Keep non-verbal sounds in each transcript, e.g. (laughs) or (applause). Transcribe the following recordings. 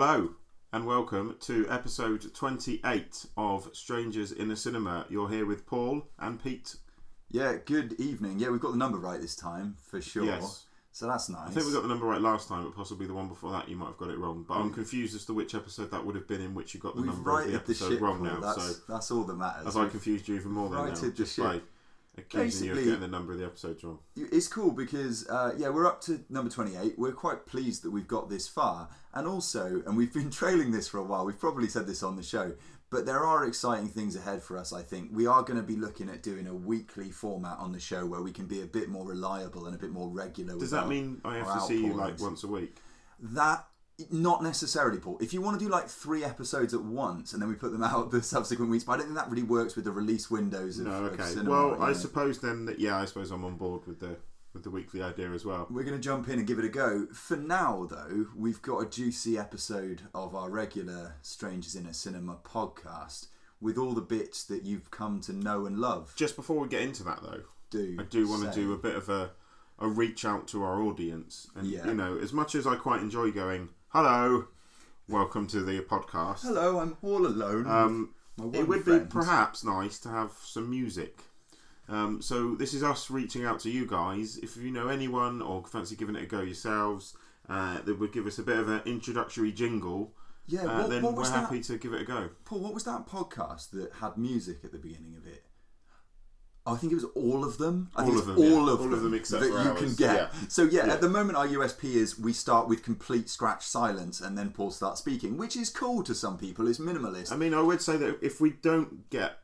Hello and welcome to episode 28 of Strangers in the Cinema. You're here with Paul and Pete. Yeah, good evening. Yeah, we've got the number right this time for sure. Yes. So that's nice. I think we got the number right last time, but possibly the one before that you might have got it wrong. But I'm confused as to which episode that would have been in which you got the We've number of the righted the episode ship. wrong Paul. now. That's, So that's all that matters. as I We've- confused you even more than now? righted the Just ship. by of Basically- getting the number of the episodes wrong. It's cool because uh, yeah, we're up to number twenty-eight. We're quite pleased that we've got this far, and also, and we've been (laughs) trailing this for a while. We've probably said this on the show, but there are exciting things ahead for us. I think we are going to be looking at doing a weekly format on the show where we can be a bit more reliable and a bit more regular. Does that mean I have to see you like once a week? That not necessarily, Paul. If you want to do like three episodes at once and then we put them out (laughs) the subsequent weeks, but I don't think that really works with the release windows of, No, of okay. cinema. well, I know. suppose then that yeah, I suppose I'm on board with the with the weekly idea as well. We're going to jump in and give it a go. For now, though, we've got a juicy episode of our regular Strangers in a Cinema podcast with all the bits that you've come to know and love. Just before we get into that though, Do I do want to do a bit of a, a reach out to our audience. And, Yeah. you know, as much as I quite enjoy going, hello, welcome to the podcast, Hello, I'm all alone. um, it would friend. be perhaps nice to have some music. Um, so this is us reaching out to you guys. If you know anyone or fancy giving it a go yourselves, uh, that would give us a bit of an introductory jingle, Yeah, uh, what, then what we're was happy that? to give it a go. Paul, what was that podcast that had music at the beginning of it? I think it was all of them. I All think of it's them, yeah. all of All them, of them except that for you ours, can get. yeah. So yeah, Yeah. at the moment our USP is we start with complete scratch silence and then Paul starts speaking, which is cool to some people. It's minimalist. I mean, I would say that if we don't get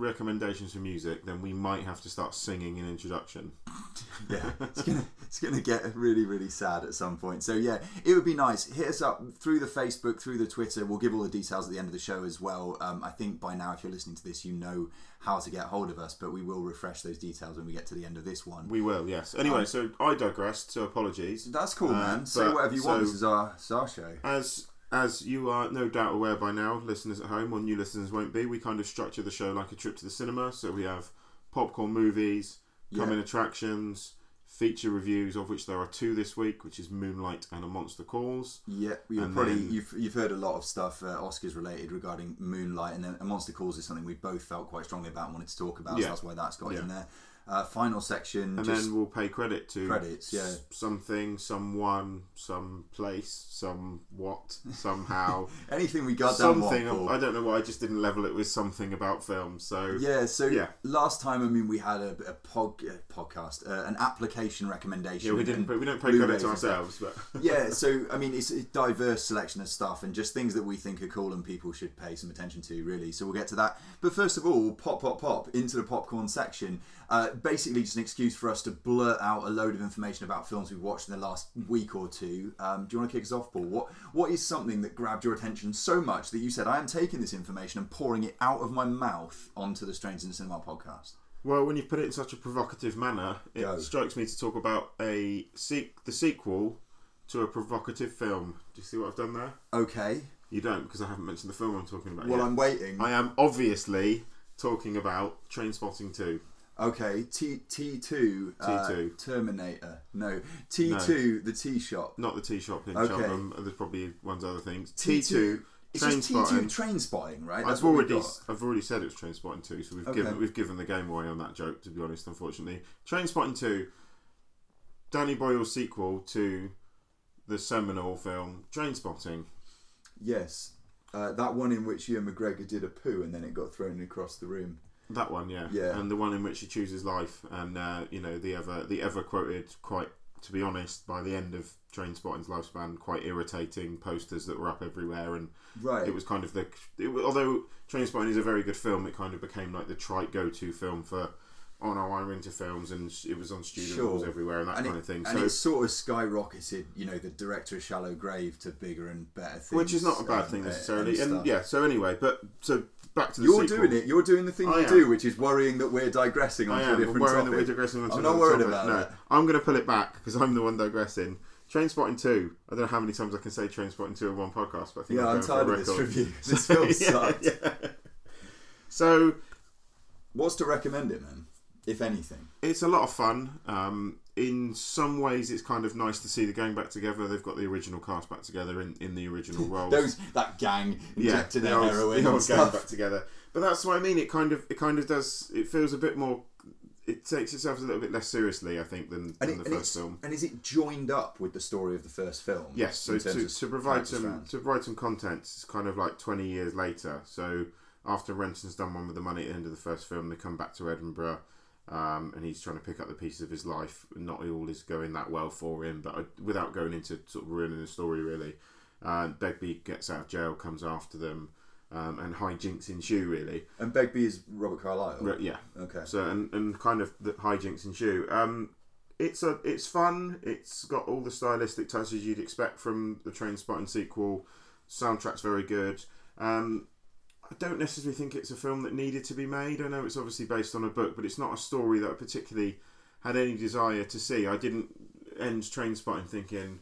recommendations for music, then we might have to start singing an introduction. (laughs) yeah, (laughs) it's gonna it's gonna get really really sad at some point. So yeah, it would be nice. Hit us up through the Facebook, through the Twitter. We'll give all the details at the end of the show as well. Um, I think by now, if you're listening to this, you know how to get hold of us, but we will refresh those details when we get to the end of this one. We will, yes. Anyway, so I digressed, so apologies. That's cool, Uh, man. Say whatever you want. This is our, our show. As as you are no doubt aware by now, listeners at home or new listeners won't be, we kind of structure the show like a trip to the cinema. So we have popcorn movies, coming Yeah. attractions, feature reviews, of which there are two this week, which is Moonlight and A Monster Calls. Yeah, And probably then- you've you've heard a lot of stuff uh, Oscars related regarding Moonlight, and then A Monster Calls is something we both felt quite strongly about and wanted to talk about. Yeah. So that's why that's got Yeah. in there. Uh, final section, And then we'll pay credit to Credits, yeah. s- something, someone, some place, some what, somehow. (laughs) anything we got something. I don't know why I just didn't level it with something about film. So Yeah, so Yeah. last time, I mean, we had a, a pod, uh, podcast, uh, an application recommendation. yeah, we didn't. But we don't pay credit to ourselves. But (laughs) yeah, so I mean, it's a diverse selection of stuff and just things that we think are cool and people should pay some attention to, really. So we'll get to that. But first of all, pop, pop, pop into the popcorn section. Basically, just an excuse for us to blurt out a load of information about films we've watched in the last week or two. Um, do you want to kick us off, Paul? What What is something that grabbed your attention so much that you said, "I am taking this information and pouring it out of my mouth onto the Strange in the Cinema podcast"? well, when you put it in such a provocative manner, it Go. strikes me to talk about a se- the sequel to a provocative film. Do you see what I've done there? Okay. You don't, because I haven't mentioned the film I'm talking about. Well, yet. I'm waiting. I am obviously talking about Trainspotting Two. Okay, T T two uh, T2. Terminator. No, T two the T shop. Not the T shop in Okay. Cheltenham. There's probably one's other things. T two. It's just T two Trainspotting, right? I've what we've already, got. I've already said it was Trainspotting two, so we've Okay. given we've given the game away on that joke. To be honest, unfortunately, Trainspotting two, Danny Boyle's sequel to the seminal film Trainspotting. Yes, uh, that one in which Ewan McGregor did a poo and then it got thrown across the room. That one, yeah, Yeah. and the one in which he chooses life, and uh, you know the ever the ever quoted quite. To be honest, by the end of Trainspotting's lifespan, quite irritating posters that were up everywhere, and Right. it was kind of the. It, although Trainspotting is a very good film, it kind of became like the trite go-to film for. Oh no, I'm into films, and it was on student Sure. halls everywhere and that and kind it, of thing. and So, it sort of skyrocketed, you know, the director of Shallow Grave to bigger and better things. which is not a bad um, thing uh, necessarily. and And, yeah, so anyway, but so back to the You're sequel. doing it. You're doing the thing I you am. do, which is worrying that we're digressing onto a different worried topic. that we're digressing onto I'm not worried topic. about no, that. I'm going to pull it back because I'm the one digressing. Trainspotting 2. I don't know how many times I can say Trainspotting 2 in one podcast, but I think Yeah, I'm, I'm going for a tired of this review. (laughs) This film Yeah, sucked. yeah. So What's to recommend it, man? If anything. it's a lot of fun. Um, in some ways it's kind of nice to see the gang back together. They've got the original cast back together in, in the original (laughs) roles. Those that gang injecting the their old, heroin the old gang back together. But that's what I mean. It kind of it kind of does. It feels a bit more. It takes itself a little bit less seriously, I think, than, than it, the first film. and is it joined up with the story of the first film? Yes, so to, to provide some strands? to provide some content, it's kind of like twenty years later. So after Renton's done one with the money at the end of the first film, they come back to Edinburgh, um, and he's trying to pick up the pieces of his life. Not all is going that well for him, but uh, without going into sort of ruining the story, really, uh, Begbie gets out of jail, comes after them, um, and hijinks ensue. Really, And Begbie is Robert Carlyle. Re- yeah. Okay. So and, and kind of the hijinks ensue. Um, it's a it's fun. It's got all the stylistic touches you'd expect from the Trainspotting sequel. Soundtrack's very good. Um, I don't necessarily think it's a film that needed to be made. I know it's obviously based on a book, but it's not a story that I particularly had any desire to see. I didn't end Trainspotting thinking,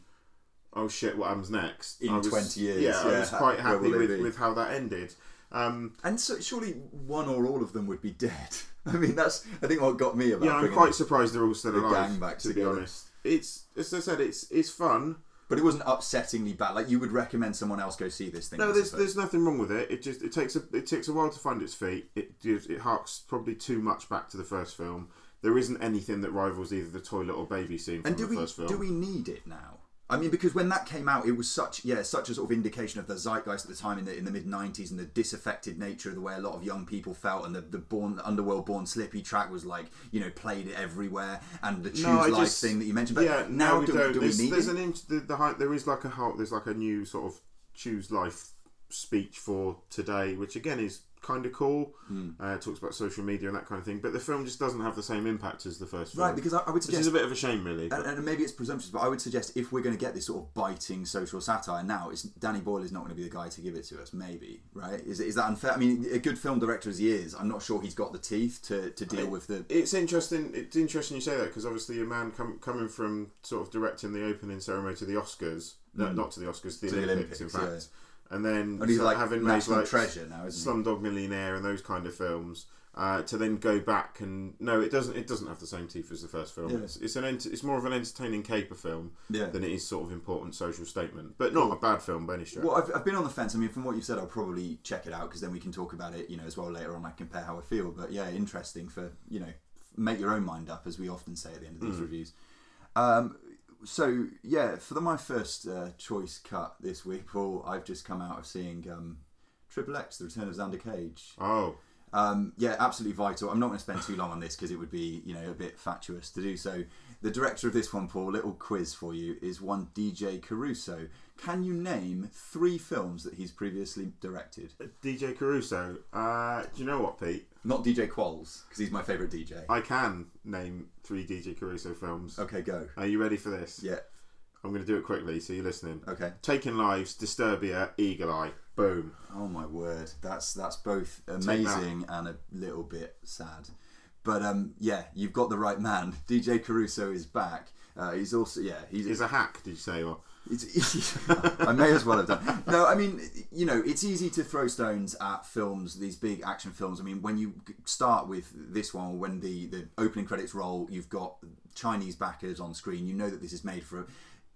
"Oh shit, what happens next?" In was, 20 years, yeah, I was quite happy with, with how that ended. Um, And so surely one or all of them would be dead. (laughs) I mean, that's I think what got me about. yeah, I'm quite surprised they're all still alive. gang back to together. be honest, it's as I said, it's it's fun. But it wasn't upsettingly bad. Like you would recommend someone else go see this thing. No, there's there's nothing wrong with it. It just it takes a it takes a while to find its feet. It it harks probably too much back to the first film. There isn't anything that rivals either the toilet or baby scene from And do the we first film. do we need it now? I mean, because when that came out, it was such yeah such a sort of indication of the zeitgeist at the time in the in the mid '90s and the disaffected nature of the way a lot of young people felt, and the the born underworld born slippy track was like you know played everywhere, and the choose No, life just- thing that you mentioned. But yeah, now no, we do, don't. do we there's need there's it? an the, the there is like a there's like a new sort of choose life speech for today, which again is kind of cool. Hmm. Uh, talks about social media and that kind of thing, but the film just doesn't have the same impact as the first film. right? Because I, I would which suggest is a bit of a shame, really. and, and maybe it's presumptuous, but I would suggest if we're going to get this sort of biting social satire now, it's Danny Boyle is not going to be the guy to give it to us. Maybe, right? Is is that unfair? I mean, a good film director as he is, I'm not sure he's got the teeth to, to deal with the. It's interesting. It's interesting you say that because obviously a man com- coming from sort of directing the opening ceremony to the Oscars, no, not to the Oscars, the, Mm. To the Olympics, in Olympics, fact, and then And he's like having made like treasure now, isn't Slumdog Millionaire and those kind of films. Uh, to then go back and no, it doesn't. It doesn't have the same teeth as the first film. Yeah. It's, it's an ent- it's more of an entertaining caper film Yeah. than it is sort of important social statement, but not a bad film by any stretch. Well, I've, I've been on the fence. I mean, from what you've said, I'll probably check it out because then we can talk about it, you know, as well later on. I compare how I feel. But yeah, interesting for you know, make your own mind up, as we often say at the end of these Hmm. reviews. Um, so yeah, for the, my first uh, choice cut this week, Paul, I've just come out of seeing um, Triple X: The Return of Xander Cage. oh, Um, yeah, absolutely vital. I'm not going to spend too long on this because it would be, you know, a bit fatuous to do so. The director of this one, Paul, little quiz for you, is one DJ Caruso. Can you name three films that he's previously directed? DJ Caruso. Uh, do you know what, Pete? Not DJ Qualls, because he's my favourite DJ. I can name three DJ Caruso films. Okay, go. Are you ready for this? Yeah. I'm going to do it quickly, so you're listening. Okay. Taking Lives, Disturbia, Eagle Eye. Boom. Oh my word, that's that's both amazing and a little bit sad. But um, yeah, you've got the right man. (laughs) DJ Caruso is back. Uh, he's also yeah, he's Is a hack, did you say? Or (laughs) I may as well have done. No, I mean, you know, it's easy to throw stones at films, these big action films. I mean, when you start with this one, when the, the opening credits roll, you've got Chinese backers on screen. You know that this is made for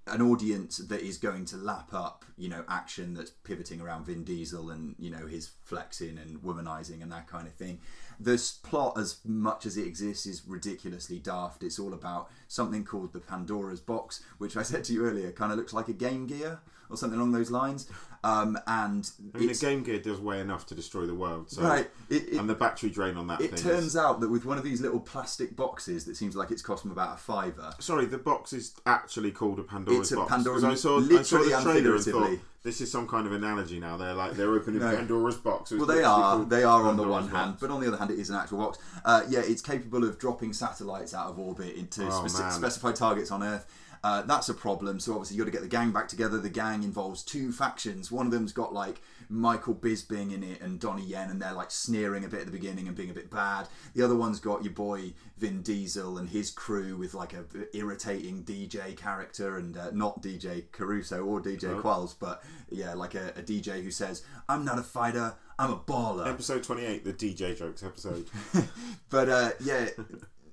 an audience that is going to lap up, you know, action that's pivoting around Vin Diesel and you know his flexing and womanizing and that kind of thing. This plot, as much as it exists, is ridiculously daft. It's all about something called the Pandora's Box, which I said to you earlier, kind of looks like a Game Gear or something along those lines. Um, and I mean, the Game Gear does weigh enough to destroy the world. So, right, it, it, and the battery drain on that it turns is, out that with one of these little plastic boxes that seems like it's cost them about a fiver. Sorry, the box is actually called a Pandora's It's a box. Pandora's- I saw, I saw literally the trailer and thought this is some kind of analogy now. They're like they're opening No. Pandora's box. Well, they are. They are on the Pandora's one hand, but on the other hand, it is an actual box. Uh, yeah, it's capable of dropping satellites out of orbit into Oh, speci- specified targets on Earth. Uh, that's a problem. So obviously, you got to get the gang back together. The gang involves two factions. One of them's got like Michael Bisping in it and Donnie Yen, and they're like sneering a bit at the beginning and being a bit bad. The other one's got your boy Vin Diesel and his crew with like a irritating DJ character, and uh, not DJ Caruso or DJ Qualls, but yeah, like a, a DJ who says, "I'm not a fighter, I'm a baller." Episode twenty-eight, the DJ jokes episode. (laughs) But uh, yeah,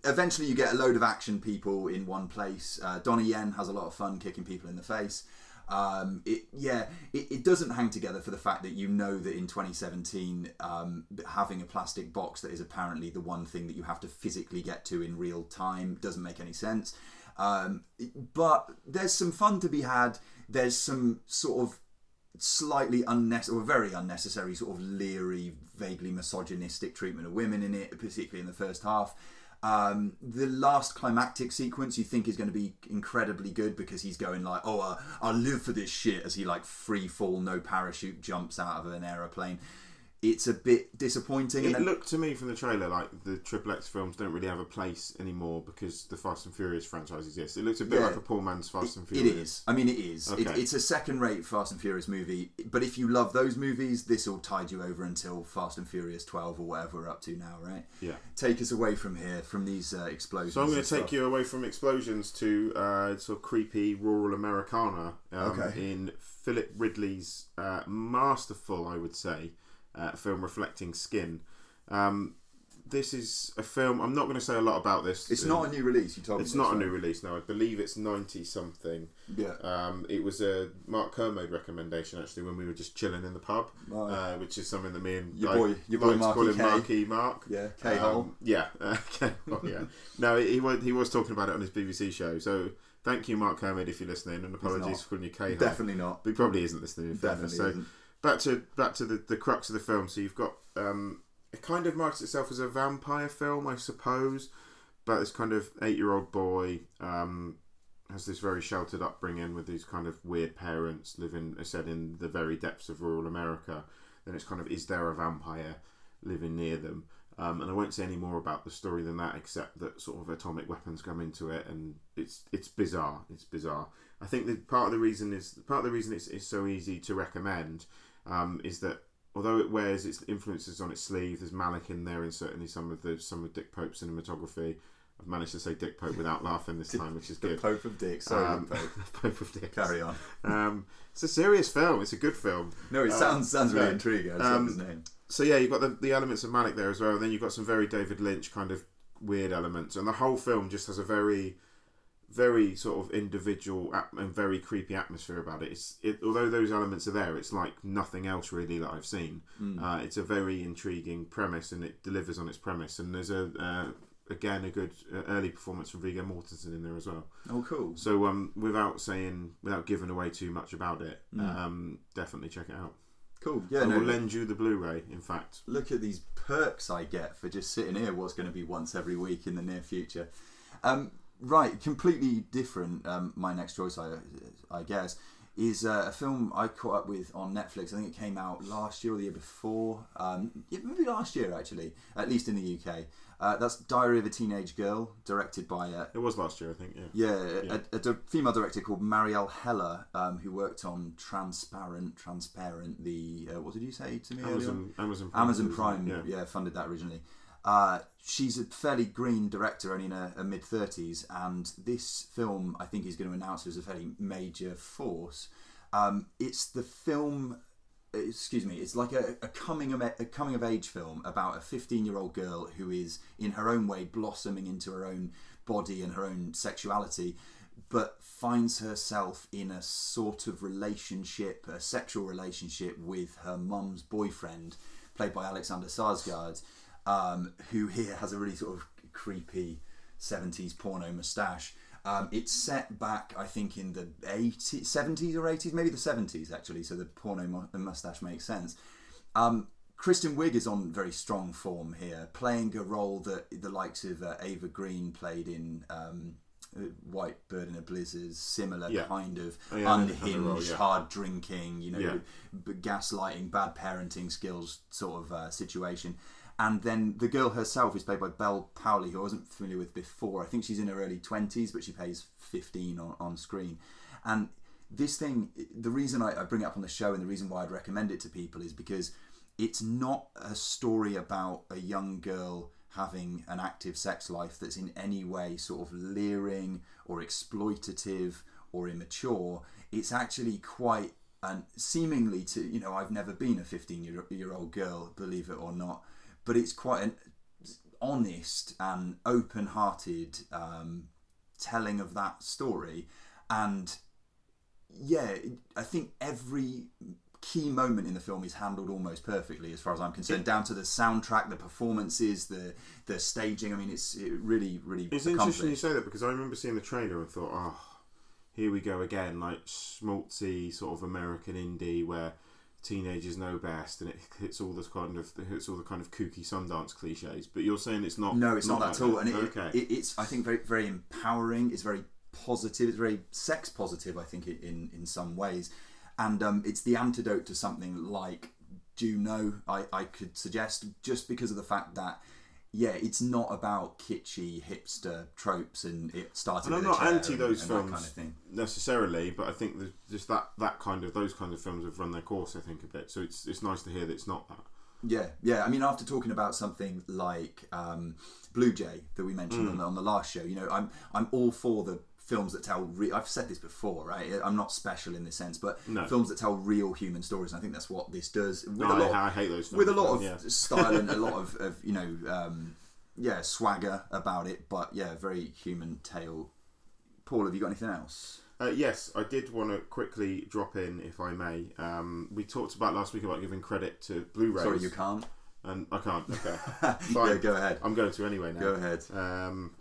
eventually, you get a load of action people in one place. Uh, Donnie Yen has a lot of fun kicking people in the face. Um, it, yeah, it, it doesn't hang together for the fact that you know that in 2017, um, having a plastic box that is apparently the one thing that you have to physically get to in real time doesn't make any sense. Um, but there's some fun to be had. There's some sort of slightly unnecessary or very unnecessary sort of leery, vaguely misogynistic treatment of women in it, particularly in the first half. Um, the last climactic sequence you think is going to be incredibly good because he's going like, "Oh, uh, I'll live for this shit" as he like free fall, no parachute jumps out of an aeroplane. It's a bit disappointing. and It then- looked to me from the trailer like the Triple X films don't really have a place anymore because the Fast and Furious franchise exists. It looks a bit Yeah. like a poor man's Fast and Furious. It is. I mean, it is. It, it's a second-rate Fast and Furious movie. But if you love those movies, this will tide you over until Fast and Furious 12 or whatever we're up to now, right? Yeah. Take us away from here, from these uh, explosions. So I'm going to take stuff. you away from explosions to uh, sort of creepy rural Americana um, Okay. in Philip Ridley's uh, masterful, I would say, uh, film reflecting Skin. Um, this is a film. I'm not going to say a lot about this. It's not a new release. You told It's me. not a new release now. I believe it's ninety something. Yeah. Um, it was a Mark Kermode recommendation actually when we were just chilling in the pub, Right. uh, which is something that me and Your boy- your boy to call him K. Marky Mark. Yeah, K-hole. Um, yeah, (laughs) uh, K-hole, yeah. No, he was he was talking about it on his BBC show. So thank you, Mark Kermode, if you're listening, and apologies for calling you K. Definitely not. But he probably isn't listening. In fairness. Definitely So isn't. Back to back to the, the crux of the film. So you've got um, it kind of marks itself as a vampire film, I suppose. But this kind of eight year old boy um, has this very sheltered upbringing with these kind of weird parents living, I said, in the very depths of rural America. Then it's kind of is there a vampire living near them? Um, and I won't say any more about the story than that, except that sort of atomic weapons come into it, and it's it's bizarre. It's bizarre. I think that part of the reason is part of the reason it's, it's so easy to recommend um, is that although it wears its influences on its sleeve, there's Malick in there, and certainly some of the some of Dick Pope's cinematography. I've managed to say Dick Pope without laughing this (laughs) time, which is The good. Pope of Dick. Sorry, Um, Pope. (laughs) Pope of Dick. Carry on. Um, it's a serious film. It's a good film. No, it Uh, sounds sounds really intriguing. I just love Um, his name. So yeah, you've got the, the elements of Malick there as well. And then you've got some very David Lynch kind of weird elements, and the whole film just has a very, very sort of individual and very creepy atmosphere about it. It's it, although those elements are there, it's like nothing else really that I've seen. Uh, it's a very intriguing premise, and it delivers on its premise. And there's a uh, again a good uh, early performance from Viggo Mortensen in there as well. Oh, cool. So um, without saying, without giving away too much about it, um, definitely check it out. Cool. Yeah, I no, will lend you the Blu-ray. In fact, look at these perks I get for just sitting here. What's going to be once every week in the near future? Um, right, completely different. Um, my next choice, I, I guess, is uh, a film I caught up with on Netflix. I think it came out last year or the year before. Um, yeah, maybe last year actually, at least in the UK. Uh, that's Diary of a Teenage Girl, directed by uh, it was last year, I think. Yeah. yeah, Yeah. A, a female director called Marielle Heller, um, who worked on Transparent, Transparent. The uh, what did you say to me? Amazon, Amazon, Prime, Amazon? Prime, Yeah. yeah. funded that originally. Uh, she's a fairly green director, only in her, her mid thirties, and this film I think is going to announce her as a fairly major force. Um, it's the film. Excuse me. It's like a, a coming of a coming of age film about a fifteen year old girl who is in her own way blossoming into her own body and her own sexuality, but finds herself in a sort of relationship, a sexual relationship with her mum's boyfriend, played by Alexander Skarsgard, um, who here has a really sort of creepy 70s porno moustache. Um, it's set back, I think, in the 80s, 70s or 80s, maybe the 70s actually, so the porno moustache makes sense. Um, Kristen Wiig is on very strong form here, playing a role that the likes of uh, Eva Green played in um, White Bird in a Blizzard, similar Yeah. kind of Oh, yeah, I know the unhinged, role, yeah. hard drinking, you know, gaslighting, bad parenting skills sort of uh, situation. And then the girl herself is played by Bel Powley, who I wasn't familiar with before. I think she's in her early 20s, but she plays 15 on, on screen. And this thing, the reason I, I bring it up on the show and the reason why I'd recommend it to people is because it's not a story about a young girl having an active sex life that's in any way sort of leering or exploitative or immature. It's actually quite and seemingly to you know I've never been a 15 year, year old girl, believe it or not, but it's quite an honest and open-hearted um, telling of that story, and yeah, I think every key moment in the film is handled almost perfectly as far as I'm concerned down to the soundtrack the performances the the staging. I mean it's it really really It's interesting you say that because I remember seeing the trailer and thought, oh, here we go again, like schmaltzy sort of American indie where teenagers know best and it hits all this kind of it hits all the kind of kooky Sundance cliches. But you're saying it's not. no it's not, that at all and it, okay. it, it's I think very very empowering it's very positive it's very sex positive I think in in some ways and um, it's the antidote to something like Juno I, I could suggest just because of the fact that yeah, it's not about kitschy hipster tropes, and it started. and I'm not anti those and films kind of thing. necessarily, but I think just that that kind of those kind of films have run their course. I think a bit. So it's it's nice to hear that it's not that. Yeah, yeah. I mean, after talking about something like um, Blue Jay that we mentioned Mm. on, the, on the last show, you know, I'm I'm all for the films that tell. Re- I've said this before, right? I'm not special in this sense, but No. films that tell real human stories. And I think that's what this does. With No, a lot, I, I hate those films. with a lot of yeah. style and a lot of, (laughs) of you know, um, yeah, swagger about it. But yeah, very human tale. Paul, have you got anything else? Uh, yes, I did want to quickly drop in, if I may. Um, we talked about last week about giving credit to Blu-rays. Sorry, you can't. And I can't. Okay, (laughs) yeah, Fine. go ahead. I'm going to anyway now. Go ahead. Um,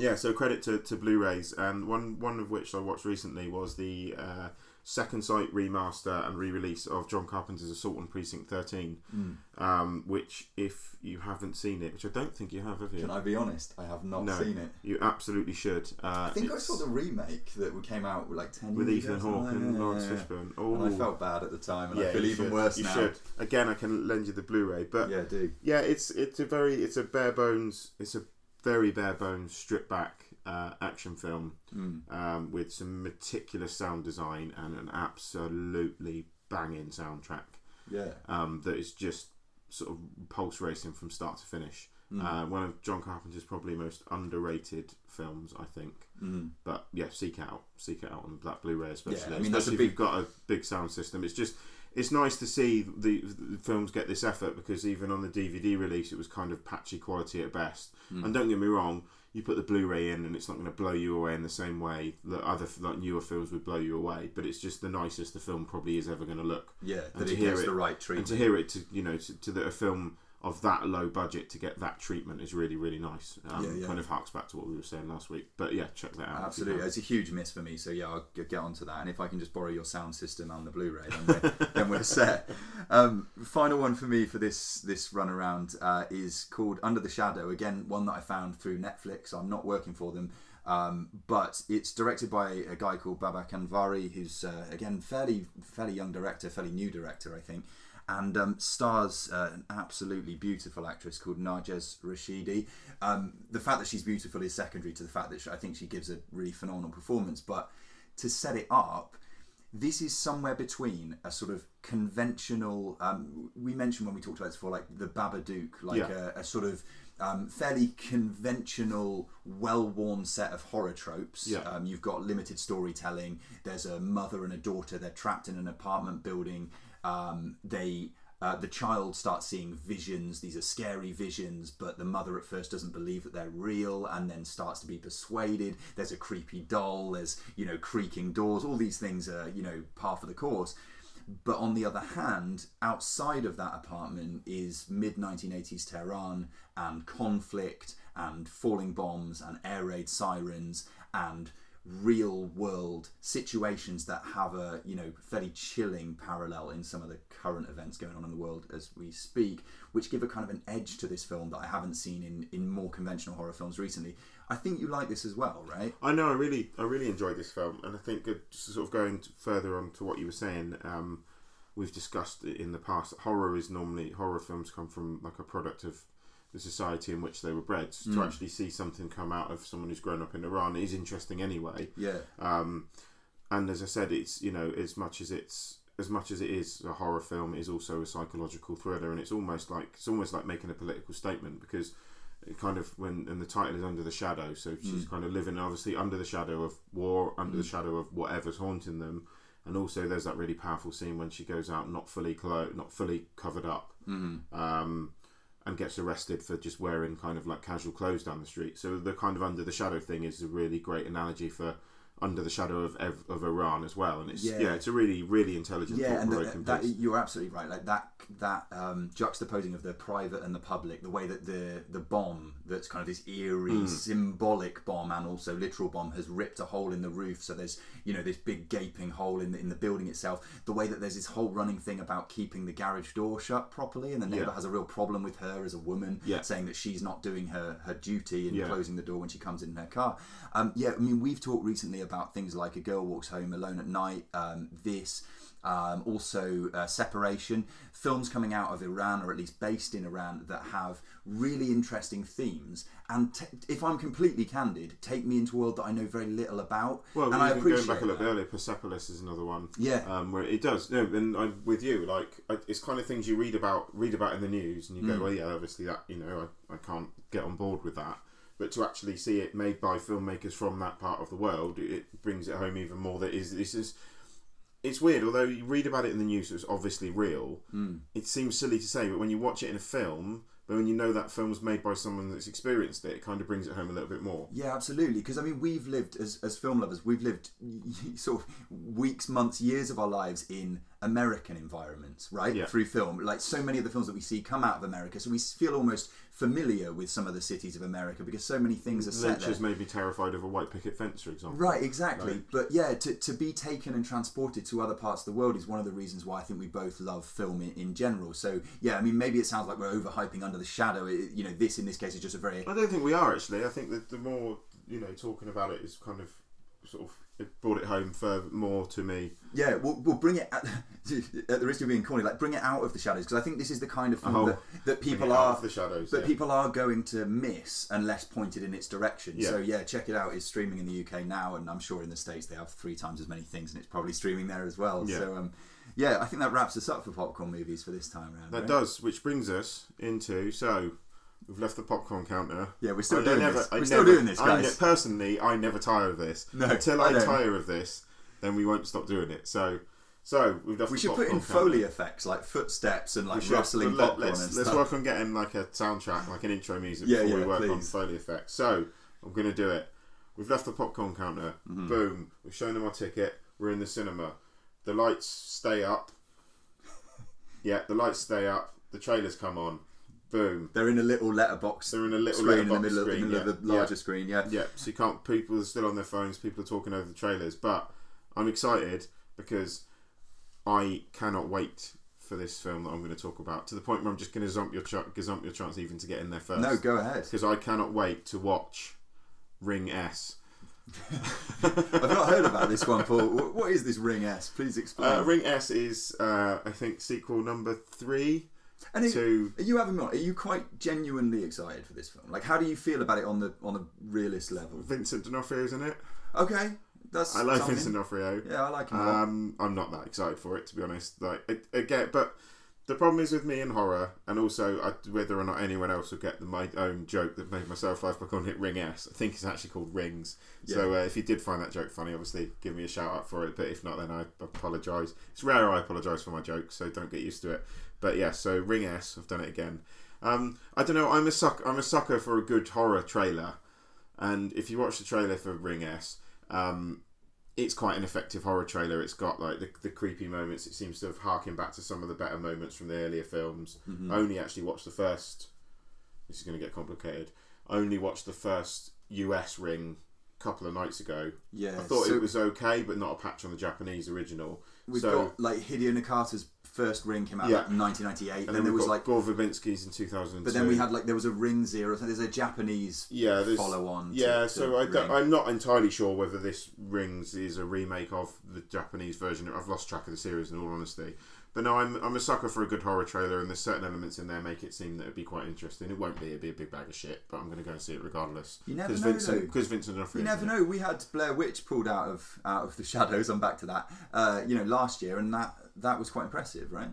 yeah, so credit to, to Blu-rays, and one one of which I watched recently was the uh, second sight remaster and re-release of John Carpenter's Assault on Precinct 13, Mm. um, which if you haven't seen it, which I don't think you have, have you? Can I be honest? I have not No. seen it. You absolutely should. Uh, I think I saw the remake that came out like ten with years Ethan Hawke and. Lawrence Yeah, yeah, Fishburne. Oh, And I felt bad at the time, and yeah, I feel even should. worse you now. should. Again, I can lend you the Blu-ray, but Yeah, do. yeah, it's it's a very it's a bare bones it's a very bare bones stripped back uh, action film Mm. um, with some meticulous sound design and an absolutely banging soundtrack Yeah. um, that is just sort of pulse racing from start to finish. Mm. Uh, one of John Carpenter's probably most underrated films, I think. Mm. But yeah, seek it out, seek it out on Black Blu-ray, especially. Yeah, I mean, that's a especially if big- you've got a big sound system. It's just it's nice to see the, the films get this effort because even on the DVD release, it was kind of patchy quality at best. Mm. And don't get me wrong, you put the Blu-ray in, and it's not going to blow you away in the same way that other like newer films would blow you away. But it's just the nicest the film probably is ever going to look. Yeah, And that to it hear gets it- the right And to hear it, to you know, to, to the, a film of that low budget to get that treatment is really really nice. Um, Yeah, yeah. Kind of harks back to what we were saying last week. But yeah, check that out. Absolutely, it's a huge miss for me. So yeah, I'll get onto that. And if I can just borrow your sound system and the Blu-ray, then we're, (laughs) then we're set. Um, final one for me for this this run around uh, is called Under the Shadow. Again, one that I found through Netflix. I'm not working for them, um, but it's directed by a guy called Babak Anvari, who's uh, again fairly fairly young director, fairly new director, I think. And um, stars uh, an absolutely beautiful actress called Narges Rashidi. Um, the fact that she's beautiful is secondary to the fact that she, I think she gives a really phenomenal performance. But to set it up, this is somewhere between a sort of conventional. Um, we mentioned when we talked about this before, like the Babadook, like Yeah. a, a sort of um, fairly conventional, well-worn set of horror tropes. Yeah. Um, you've got limited storytelling. There's a mother and a daughter. They're trapped in an apartment building. Um, they uh, the child starts seeing visions. These are scary visions, but the mother at first doesn't believe that they're real, and then starts to be persuaded. There's a creepy doll. There's you know creaking doors. All these things are you know par for the course. But on the other hand, outside of that apartment is mid 1980s Tehran and conflict and falling bombs and air raid sirens and real world situations that have a you know fairly chilling parallel in some of the current events going on in the world as we speak which give a kind of an edge to this film that I haven't seen in in more conventional horror films recently I think you like this as well right I know. I really, I really enjoyed this film, and I think uh, sort of going further on to what you were saying. Um, we've discussed in the past. Horror is normally horror films come from like a product of the society in which they were bred. Mm. To actually see something come out of someone who's grown up in Iran is interesting anyway. yeah Um, and as I said, it's you know as much as it's as much as it is a horror film, it is also a psychological thriller, and it's almost like it's almost like making a political statement because it kind of when and the title is under the shadow, so she's kind of living obviously under the shadow of war, under the shadow of whatever's haunting them, and also there's that really powerful scene when she goes out not fully clothed, not fully covered up. mm-hmm. Um, and gets arrested for just wearing kind of like casual clothes down the street. So the kind of under the shadow thing is a really great analogy for under the shadow of of, Iran as well. And it's yeah. Yeah. it's a really really intelligent yeah, and thought-provoking that, you're absolutely right. Like that, that um, juxtaposing of the private and the public, the way that the the bomb that's kind of this eerie, Hmm. symbolic bomb and also literal bomb has ripped a hole in the roof. So there's you know this big gaping hole in the, in the building itself. The way that there's this whole running thing about keeping the garage door shut properly, and the neighbour Yeah. has a real problem with her as a woman, Yeah. saying that she's not doing her her duty and Yeah. closing the door when she comes in her car. Um, yeah, I mean we've talked recently about things like a girl walks home alone at night. Um, this. Um, also, uh, separation. Films coming out of Iran, or at least based in Iran, that have really interesting themes. And t- if I'm completely candid, take me into a world that I know very little about. Well, and I appreciate going back a little bit earlier, Persepolis is another one. Yeah. um, where it does. No, and I'm with you. Like it's kind of things you read about, read about in the news, and you Mm. go, well, yeah, obviously that, you know, I, I can't get on board with that. But to actually see it made by filmmakers from that part of the world, it brings it home even more. That is, this is. It's weird, although you read about it in the news, it's obviously real. Mm. It seems silly to say, but when you watch it in a film, but when you know that film was made by someone that's experienced it, it kind of brings it home a little bit more. Yeah, absolutely. Because I mean, we've lived as, as film lovers. We've lived (laughs) sort of weeks, months, years of our lives in American environments, right? Yeah. Through film, like so many of the films that we see come out of America, so we feel almost familiar with some of the cities of America because so many things are set there. Lynch made me terrified of a white picket fence, for example. Right, exactly. Like- but yeah, to, to be taken and transported to other parts of the world is one of the reasons why I think we both love film in, in general. So yeah, I mean, maybe it sounds like we're overhyping Under the Shadow. It, you know, this in this case is just a very I don't think we are actually. I think that the more you know, talking about it is kind of sort of it brought it home for more to me. yeah. We'll, we'll bring it at, (laughs) at the risk of being corny, like bring it out of the shadows because I think this is the kind of film Oh, that, that people are the shadows. that yeah. people are going to miss unless pointed in its direction. Yeah. So yeah, check it out. It's streaming in the UK now, and I'm sure in the states they have three times as many things, and it's probably streaming there as well. Yeah. So um, yeah, I think that wraps us up for popcorn movies for this time around. that right? does, which brings us into so we've left the popcorn counter. Yeah, we're still I- I doing never- this. I We're still doing this, I guys. ne- personally, I never tire of this. No, Until I I, tire of this, then we won't stop doing it. So, so we've left we should put in counter. Foley effects like footsteps and We like rustling let, popcorn let's, let's work on getting like a soundtrack, like an intro music Yeah, before we yeah, work on. Foley effects. So I'm going to do it. We've left the popcorn counter. Mm-hmm. Boom. We've shown them our ticket. We're in the cinema. The lights stay up. (laughs) Yeah, the lights stay up. The trailers come on. Boom. They're in a little letterbox They're in a little screen in the middle, of, in the middle of the larger yeah. screen. Yeah. Yeah, so you can't. People are still on their phones. People are talking over the trailers, but I'm excited because I cannot wait for this film that I'm going to talk about. To the point where I'm just going to zump your ch- gazump your chance even to get in there first. No, go ahead. because I cannot wait to watch Ring S. (laughs) I've not heard about this one, Paul. What is this Ring S? Please explain. Uh, Ring S is, uh, I think, sequel number three and it, to. are you having on? Are you quite genuinely excited for this film? Like, how do you feel about it on the on a realist level? Vincent D'Onofrio's in it. Okay, that's I like something. Vincent D'Onofrio. Yeah, I like him. Um, I'm not that excited for it to be honest. Like again, but the problem is with me in horror, and also I, whether or not anyone else will get the, my own joke that made myself laugh by calling it Ring S. I think it's actually called Rings. So uh, if you did find that joke funny, obviously give me a shout out for it. But if not, then I apologise. It's rare I apologise for my jokes, so don't get used to it. But yeah, so Ring S. I've done it again. Um, I don't know. I'm a suck. I'm a sucker for a good horror trailer, and if you watch the trailer for Ring S, um, it's quite an effective horror trailer. It's got like the, the creepy moments. It seems to have harking back to some of the better moments from the earlier films. Mm-hmm. I only actually watched the first. This is going to get complicated. I only watched the first US Ring a couple of nights ago. yeah, I thought so it was okay, but not a patch on the Japanese original. We've so got like Hideo Nakata's first Ring came out Yeah. like, in 1998, and, then there was like, Gore Verbinski's in 2002. but then we had like there was a Ring Zero. So there's a Japanese yeah, follow on. Yeah, to, so to I. I'm not entirely sure whether this Rings is a remake of the Japanese version. I've lost track of the series, in all honesty. But no, I'm, I'm a sucker for a good horror trailer, and there's certain elements in there make it seem that it'd be quite interesting. It won't be, it'd be a big bag of shit, but I'm going to go and see it regardless. You never know, Vincent. Because Vincent D'Onofrio. You never know. We had Blair Witch pulled out of out of the (laughs) shadows. I'm back to that. Uh, you know, last year, and that that was quite impressive, right?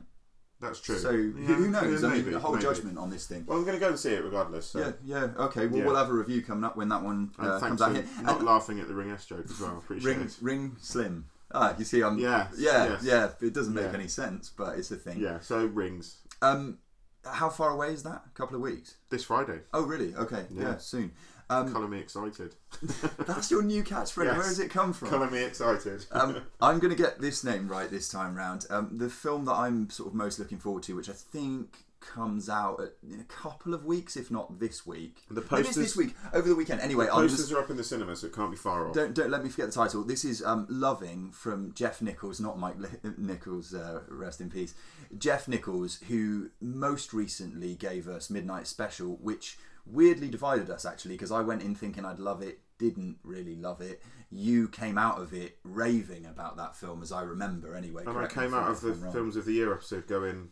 That's true. So Yeah, who, knows? yeah, I mean, the whole maybe. judgment on this thing. Well, I'm going to go and see it regardless. So. Yeah, yeah. Okay. Well, Yeah. we'll have a review coming up when that one uh, comes out here. not And laughing at the Ring S joke as well. I appreciate ring it. ring slim. Ah, you see, I'm Yeah, yeah, yes. yeah. It doesn't make any sense, but it's a thing. Yeah, so Rings. Um, How far away is that? A couple of weeks. This Friday. Oh, really? Okay. Yeah. soon. Um, Colour me excited. (laughs) that's your new catchphrase. Yes. Where has it come from? Colour me excited. um, (laughs) I'm going to get this name right this time round. Um, the film that I'm sort of most looking forward to, which I think comes out in a couple of weeks, if not this week. The Maybe it's this week, over the weekend. Anyway, I'll Posters just, are up in the cinema, so it can't be far off. don't don't let me forget the title. This is um, Loving from Jeff Nichols, not Mike Nichols. Uh, rest in peace. Jeff Nichols, who most recently gave us Midnight Special, which weirdly divided us actually, because I went in thinking I'd love it, didn't really love it. You came out of it raving about that film, as I remember anyway. And I came out of the. Films of the Year episode going,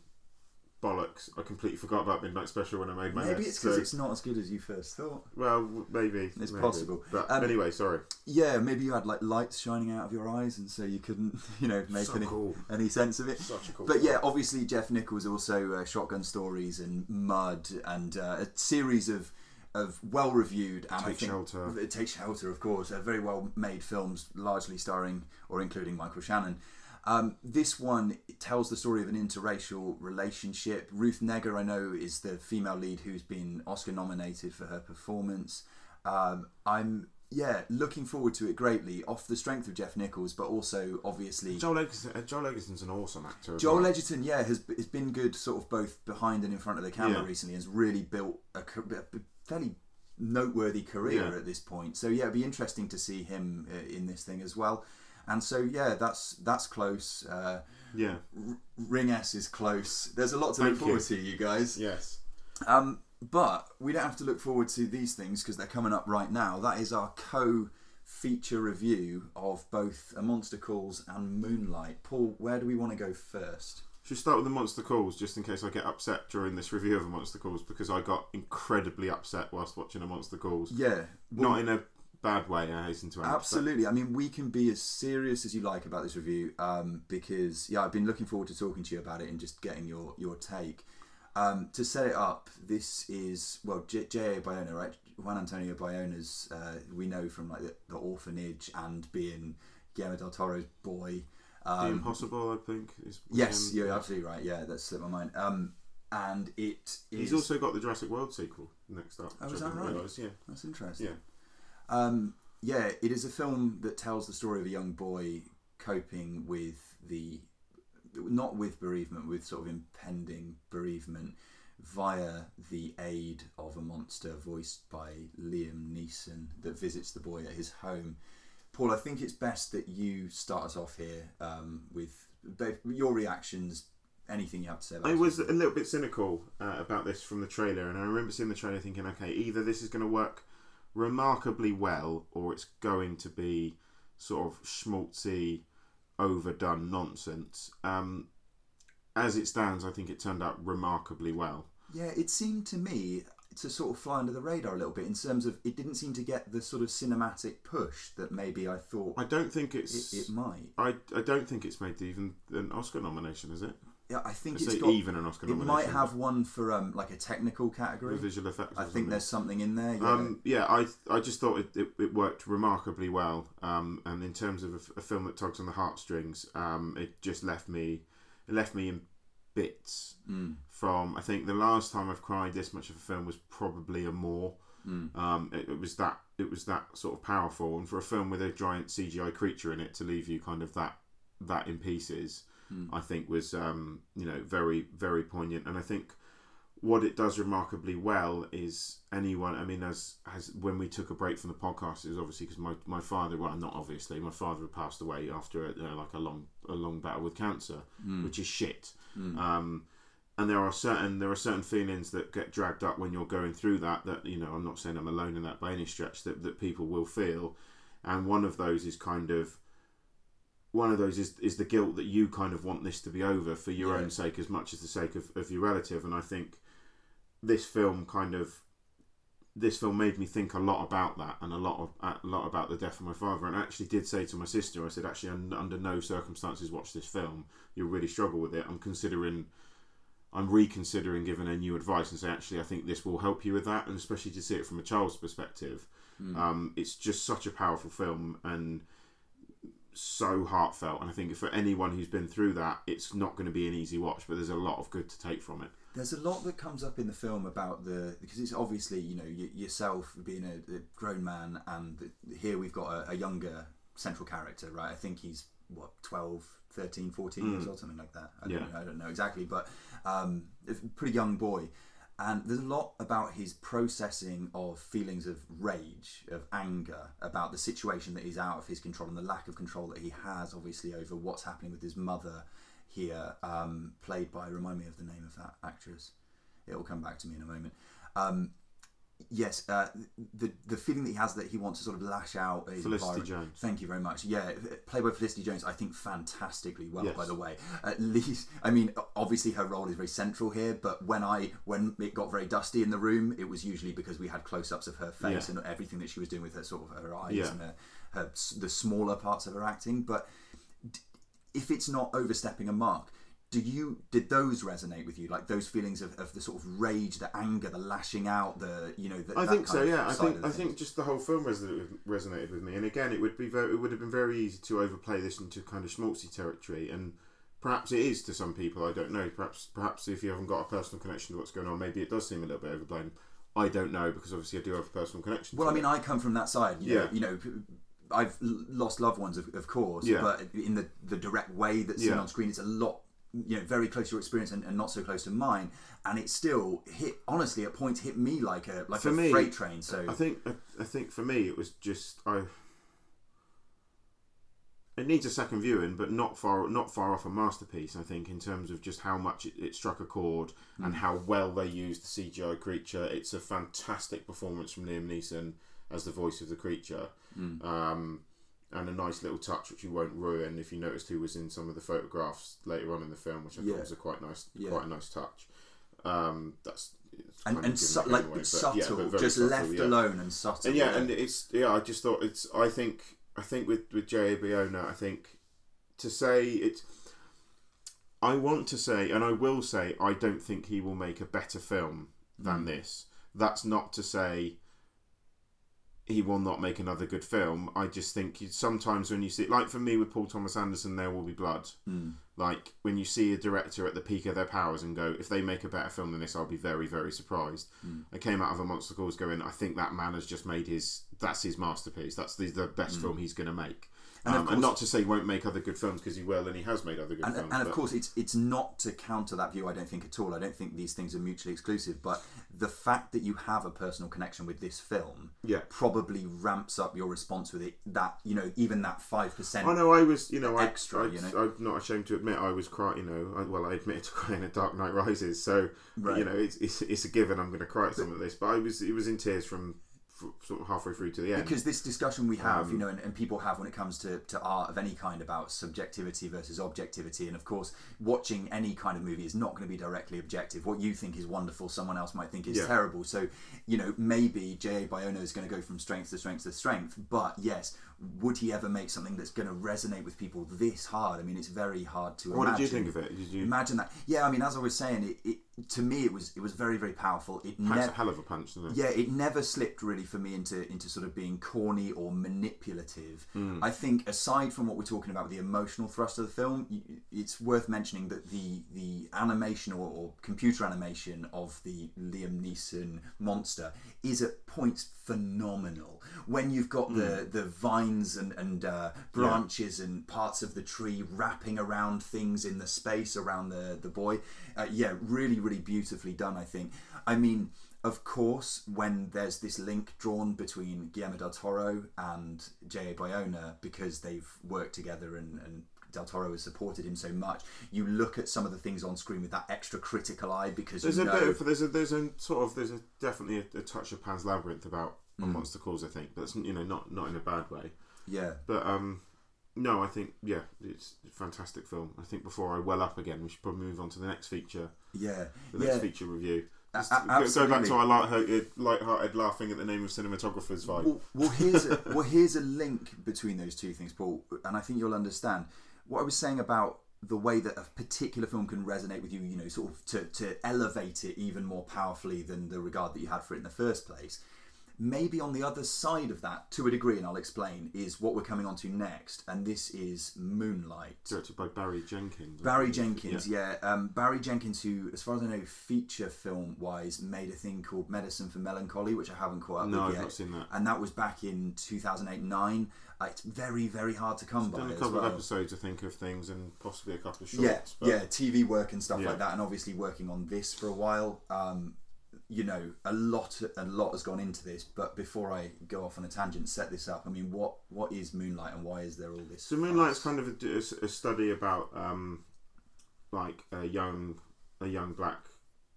bollocks, I completely forgot about Midnight Special when I made my Maybe list. it's because so- it's not as good as you first thought. Well, maybe. It's maybe. possible. But Um, anyway, sorry. Yeah, maybe you had like lights shining out of your eyes, and so you couldn't, (laughs) you know, make So any cool. any sense of it. Such a cool But film. yeah, obviously Jeff Nichols also uh, Shotgun Stories and Mud and uh, a series of of well reviewed and I Take think Shelter. Uh, Take Shelter, of course, uh, very well made films, largely starring or including Michael Shannon. Um, this one tells the story of an interracial relationship. Ruth Negga, I know, is the female lead who's been Oscar nominated for her performance. Um, I'm yeah looking forward to it greatly off the strength of Jeff Nichols, but also obviously Joel Edgerton, uh, Joel Edgerton's an awesome actor. Joel well. Edgerton, yeah, has, has been good sort of both behind and in front of the camera Yeah. recently. Has really built a, a fairly noteworthy career Yeah. at this point. So yeah, it'd be interesting to see him uh, in this thing as well. And so yeah, that's that's close. Uh, Yeah. R- Ring S is close. There's a lot to Thank look forward you. to, you guys. Yes. Um, but we don't have to look forward to these things because they're coming up right now. That is our co feature review of both A Monster Calls and Moonlight. Paul, where do we want to go first? Should start with the Monster Calls, just in case I get upset during this review of a Monster Calls, because I got incredibly upset whilst watching a Monster Calls. Yeah. well, Not in a bad way, I hasten to add. Absolutely. I mean, we can be as serious as you like about this review um, because, yeah, I've been looking forward to talking to you about it and just getting your, your take. Um, to set it up, this is, well, J- J.A. Bayona, right? Juan Antonio Bayona's, uh, we know from like the, the orphanage and being Guillermo del Toro's boy. The Um, Impossible, I think. Is yes, him. you're absolutely right. Yeah, that slipped my mind. Um, and it is. He's also got the Jurassic World sequel next up. Oh, is that right? realise, Yeah. That's interesting. Yeah. Um, yeah, it is a film that tells the story of a young boy coping with the, not with bereavement, with sort of impending bereavement via the aid of a monster voiced by Liam Neeson that visits the boy at his home. Paul, I think it's best that you start us off here um, with your reactions, anything you have to say about I was film. a little bit cynical uh, about this from the trailer, and I remember seeing the trailer thinking, okay, either this is going to work remarkably well, or it's going to be sort of schmaltzy, overdone nonsense. Um, as it stands, I think it turned out remarkably well. Yeah, it seemed to me to sort of fly under the radar a little bit in terms of it didn't seem to get the sort of cinematic push that maybe I thought I don't think it, it's. it might. I, I don't think it's made even an Oscar nomination, is it? Yeah, I think it's say got. even an Oscar It might have one for um like a technical category. visual effects. I think there's something in there. Yeah. Um, yeah, I I just thought it, it, it worked remarkably well. Um, and in terms of a film that tugs on the heartstrings, um, it just left me it left me in bits. Mm. From I think the last time I've cried this much of a film was probably Amour. Mm. Um, it, it was that it was that sort of powerful, and for a film with a giant CGI creature in it to leave you kind of that that in pieces, Mm. I think was um, you know very very poignant, and I think what it does remarkably well is anyone. I mean, as as when we took a break from the podcast, it was obviously because my, my father, well, not obviously, my father had passed away after you know, like a long a long battle with cancer, Mm. which is shit. Mm. Um, and there are certain there are certain feelings that get dragged up when you're going through that. That you know, I'm not saying I'm alone in that by any stretch. That that people will feel, and one of those is kind of one of those is is the guilt that you kind of want this to be over for your Yeah. own sake as much as the sake of, of your relative. And I think this film kind of this film made me think a lot about that and a lot of a lot about the death of my father. And I actually did say to my sister, I said, actually, under no circumstances watch this film. You'll really struggle with it. I'm considering. I'm reconsidering giving her new advice and say, actually, I think this will help you with that, and especially to see it from a child's perspective. Mm. Um, it's just such a powerful film, and so heartfelt, and I think for anyone who's been through that, it's not going to be an easy watch. But there's a lot of good to take from it. There's a lot that comes up in the film about the because it's obviously you know y- yourself being a, a grown man and the, here we've got a, a younger central character right I think he's what 12 13 14 years old something like that I don't, Yeah. know, I don't know exactly but um, a pretty young boy and there's a lot about his processing of feelings of rage of anger about the situation that he's out of his control and the lack of control that he has obviously over what's happening with his mother here, um, played by. Remind me of the name of that actress. It will come back to me in a moment. Um, yes, uh, the the feeling that he has that he wants to sort of lash out. His Felicity environment. Jones. Thank you very much. Yeah, played by Felicity Jones. I think fantastically well. Yes. By the way, at least I mean obviously her role is very central here. But when I when it got very dusty in the room, it was usually because we had close ups of her face Yeah. and everything that she was doing with her sort of her eyes Yeah. and her, her the smaller parts of her acting. But if it's not overstepping a mark do you did those resonate with you like those feelings of, of the sort of rage the anger the lashing out the you know the, I think so. Yeah, I think I think just the whole film resonated with, resonated with me. And again, it would be very, it would have been very easy to overplay this into kind of schmaltzy territory, and perhaps it is to some people. I don't know. Perhaps perhaps if you haven't got a personal connection to what's going on, maybe it does seem a little bit overblown. I don't know because obviously I do have a personal connection. well i mean it. i come from that side you know, Yeah. you know i've lost loved ones of, of course Yeah. but in the the direct way that's seen Yeah. on screen it's a lot you know very close to your experience and, and not so close to mine and it still hit honestly at points hit me like a like For a me, freight train so I think I, I think for me it was just I. It needs a second viewing, but not far not far off a masterpiece. I think in terms of just how much it, it struck a chord and how well they used the CGI creature. It's a fantastic performance from Liam Neeson as the voice of the creature, um, and a nice little touch which you won't ruin if you noticed who was in some of the photographs later on in the film, which I Yeah. thought was a quite nice Yeah. quite a nice touch. Um, that's and, and su- it like but subtle but just subtle, left alone and subtle And yeah, and it's yeah. I just thought it's. I think I think with with J A Bayona, I think to say it. I want to say, and I will say, I don't think he will make a better film than Mm. this. That's not to say he will not make another good film. I just think sometimes when you see, like for me with Paul Thomas Anderson, There Will Be Blood. Mm. Like when you see a director at the peak of their powers and go, if they make a better film than this, I'll be very, very surprised. Mm. I came out of a Monster Calls going, I think that man has just made his, that's his masterpiece. That's the, the best film he's going to make. And Um, and not to say he won't make other good films because he will, and he has made other good and, films. and of course it's it's not to counter that view i don't think at all i don't think these things are mutually exclusive but the fact that you have a personal connection with this film Yeah. probably ramps up your response with it that you know even that 5% I know I was, you know, I, Extra, I, you know? I'm not ashamed to admit I was crying. You know, I, well, I admitted to (laughs) crying at Dark Knight Rises, so Right. you know, it's, it's it's a given. I'm going to cry at some of this, but I was it was in tears from sort of halfway through to the end. because this discussion we have, Um, you know, and, and people have when it comes to, to art of any kind about subjectivity versus objectivity, and of course, watching any kind of movie is not going to be directly objective. What you think is wonderful, someone else might think is Yeah. terrible. So, you know, maybe J.A. Bayona is going to go from strength to strength to strength, but yes, would he ever make something that's going to resonate with people this hard? I mean, it's very hard to what imagine. did you think of it? Did you? Imagine that. Yeah, I mean, as I was saying, it, it to me it was it was very very powerful. It never a hell of a punch, it? yeah, it never slipped really for me into into sort of being corny or manipulative. I think aside from what we're talking about with the emotional thrust of the film, it's worth mentioning that the the animation or, or computer animation of the Liam Neeson monster is at points phenomenal. When you've got the the vines and and uh, branches and parts of the tree wrapping around things in the space around the the boy, uh, yeah, really really beautifully done. I think. I mean of course, when there's this link drawn between Guillermo del Toro and J.A. Bayona because they've worked together and, and del Toro has supported him so much, you look at some of the things on screen with that extra critical eye because There's you a know. bit of there's a there's a sort of there's a definitely a, a touch of Pan's Labyrinth about Mm. on Monster Calls, I think, but it's you know not not in a bad way. yeah, But um, no, I think yeah, it's a fantastic film. I think before I well up again, we should probably move on to the next feature, yeah, the next yeah. feature review. A- Just a- go- Go back to our light-hearted, light-hearted laughing at the name of cinematographers vibe. Well, well, here's a, (laughs) well, here's a link between those two things, Paul, and I think you'll understand what I was saying about the way that a particular film can resonate with you. You know, sort of to to elevate it even more powerfully than the regard that you had for it in the first place. Maybe on the other side of that, to a degree, and I'll explain, is what we're coming on to next, and this is Moonlight. Directed by Barry Jenkins. Barry. Jenkins, yeah. Um, Barry Jenkins, who, as far as I know, feature film wise, made a thing called Medicine for Melancholy, which I haven't caught up No, with I've yet. not seen that. And that was back in 2008 9. Uh, it's very, very hard to come by. Done a couple well. of episodes, I think, of things, and possibly a couple of yeah, shorts. but yeah, TV work and stuff Yeah. like that, and obviously working on this for a while. Um, you know, a lot, a lot has gone into this. But before I go off on a tangent, set this up. I mean, what, what is Moonlight, and why is there all this? So Moonlight's kind of a, a study about um, like a young a young black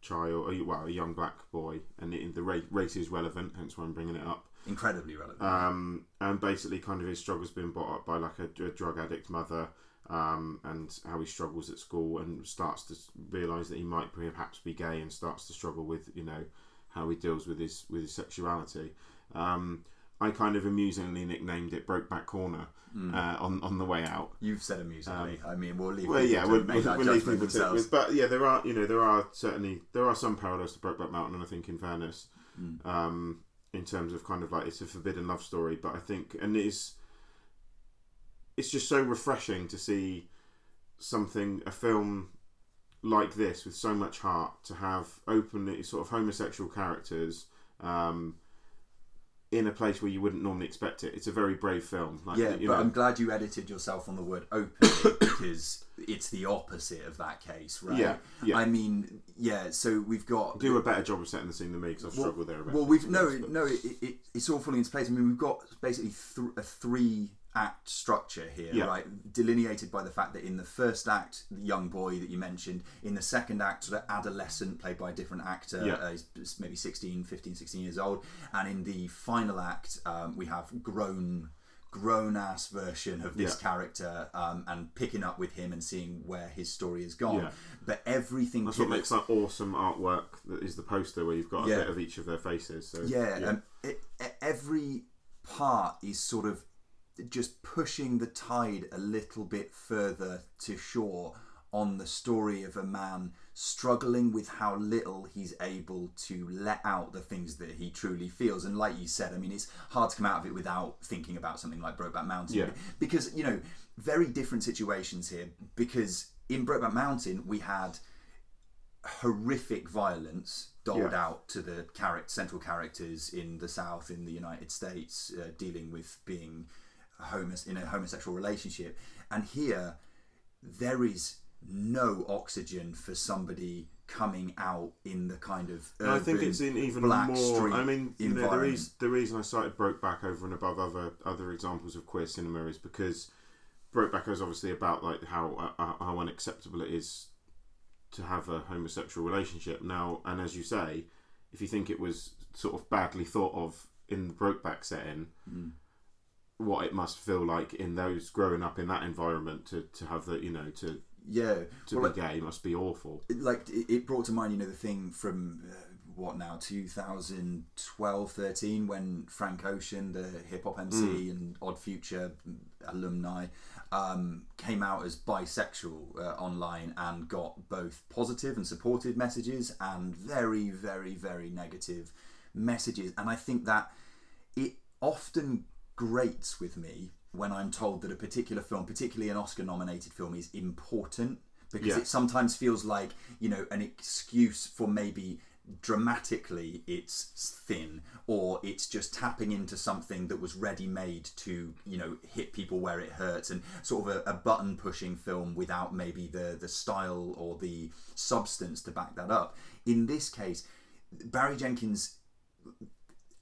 child, a- well, a young black boy, and it, the race, race is relevant, hence why I'm bringing it up. incredibly relevant. Um, and basically, kind of his struggles being brought up by like a, a drug addict mother, um, and how he struggles at school and starts to realise that he might perhaps be gay and starts to struggle with you know how he deals with his with his sexuality. Um, I kind of amusingly nicknamed it Brokeback Corner uh, on on the way out. You've said amusingly. I mean, we'll leave. um, Well, yeah, we'll, make we'll, we'll leave people to themselves. But yeah, there are you know there are certainly there are some parallels to Brokeback Mountain, and I think in fairness, Hmm. um, in terms of kind of like it's a forbidden love story, but I think and it is it's just so refreshing to see something a film like this with so much heart to have openly sort of homosexual characters um, in a place where you wouldn't normally expect it. It's a very brave film. Like, Yeah, you but know, I'm glad you edited yourself on the word openly (coughs) because it's the opposite of that case, right? Yeah, yeah. I mean, yeah. So we've got do a better job of setting the scene than me because I've struggled there a bit. Well, we've no, But- no. It, it, it's all falling into place. I mean, we've got basically th- a three act structure here, Yeah. right? Delineated by the fact that in the first act, the young boy that you mentioned, in the second act, sort of adolescent, played by a different actor, Yeah. uh, he's maybe 16, 15, 16 years old, and in the final act, um, we have grown. Grown ass version of this Yeah. character, um, and picking up with him and seeing where his story has gone. Yeah. But everything That's what makes that awesome artwork that is the poster where you've got a Yeah. bit of each of their faces. So yeah, Um, it, every part is sort of just pushing the tide a little bit further to shore on the story of a man struggling with how little he's able to let out the things that he truly feels. And like you said, I mean, it's hard to come out of it without thinking about something like Brokeback Mountain. Yeah. Because, you know, very different situations here. Because in Brokeback Mountain, we had horrific violence doled Yeah. out to the character, central characters in the South, in the United States, uh, dealing with being homos- in a homosexual relationship. And here, there is no oxygen for somebody coming out in the kind of And I think it's in even black more. I mean, you know, the, reason, the reason I cited Brokeback over and above other other examples of queer cinema is because Brokeback is obviously about like how uh, how unacceptable it is to have a homosexual relationship now. And as you say, if you think it was sort of badly thought of in the Brokeback setting. Mm. What it must feel like in those growing up in that environment to, to have the you know to yeah, to well, be gay must be awful. it- like it, it brought to mind you know the thing from uh, what now 2012 13 when frank ocean the hip-hop mc Mm. and odd future alumni um, came out as bisexual uh, online and got both positive and supportive messages and very very very negative messages and i think that it often grates with me when I'm told that a particular film, particularly an Oscar nominated film, is important because Yeah. it sometimes feels like, you know, an excuse for maybe dramatically it's thin or it's just tapping into something that was ready made to you know hit people where it hurts and sort of a, a button pushing film without maybe the the style or the substance to back that up in this case barry jenkins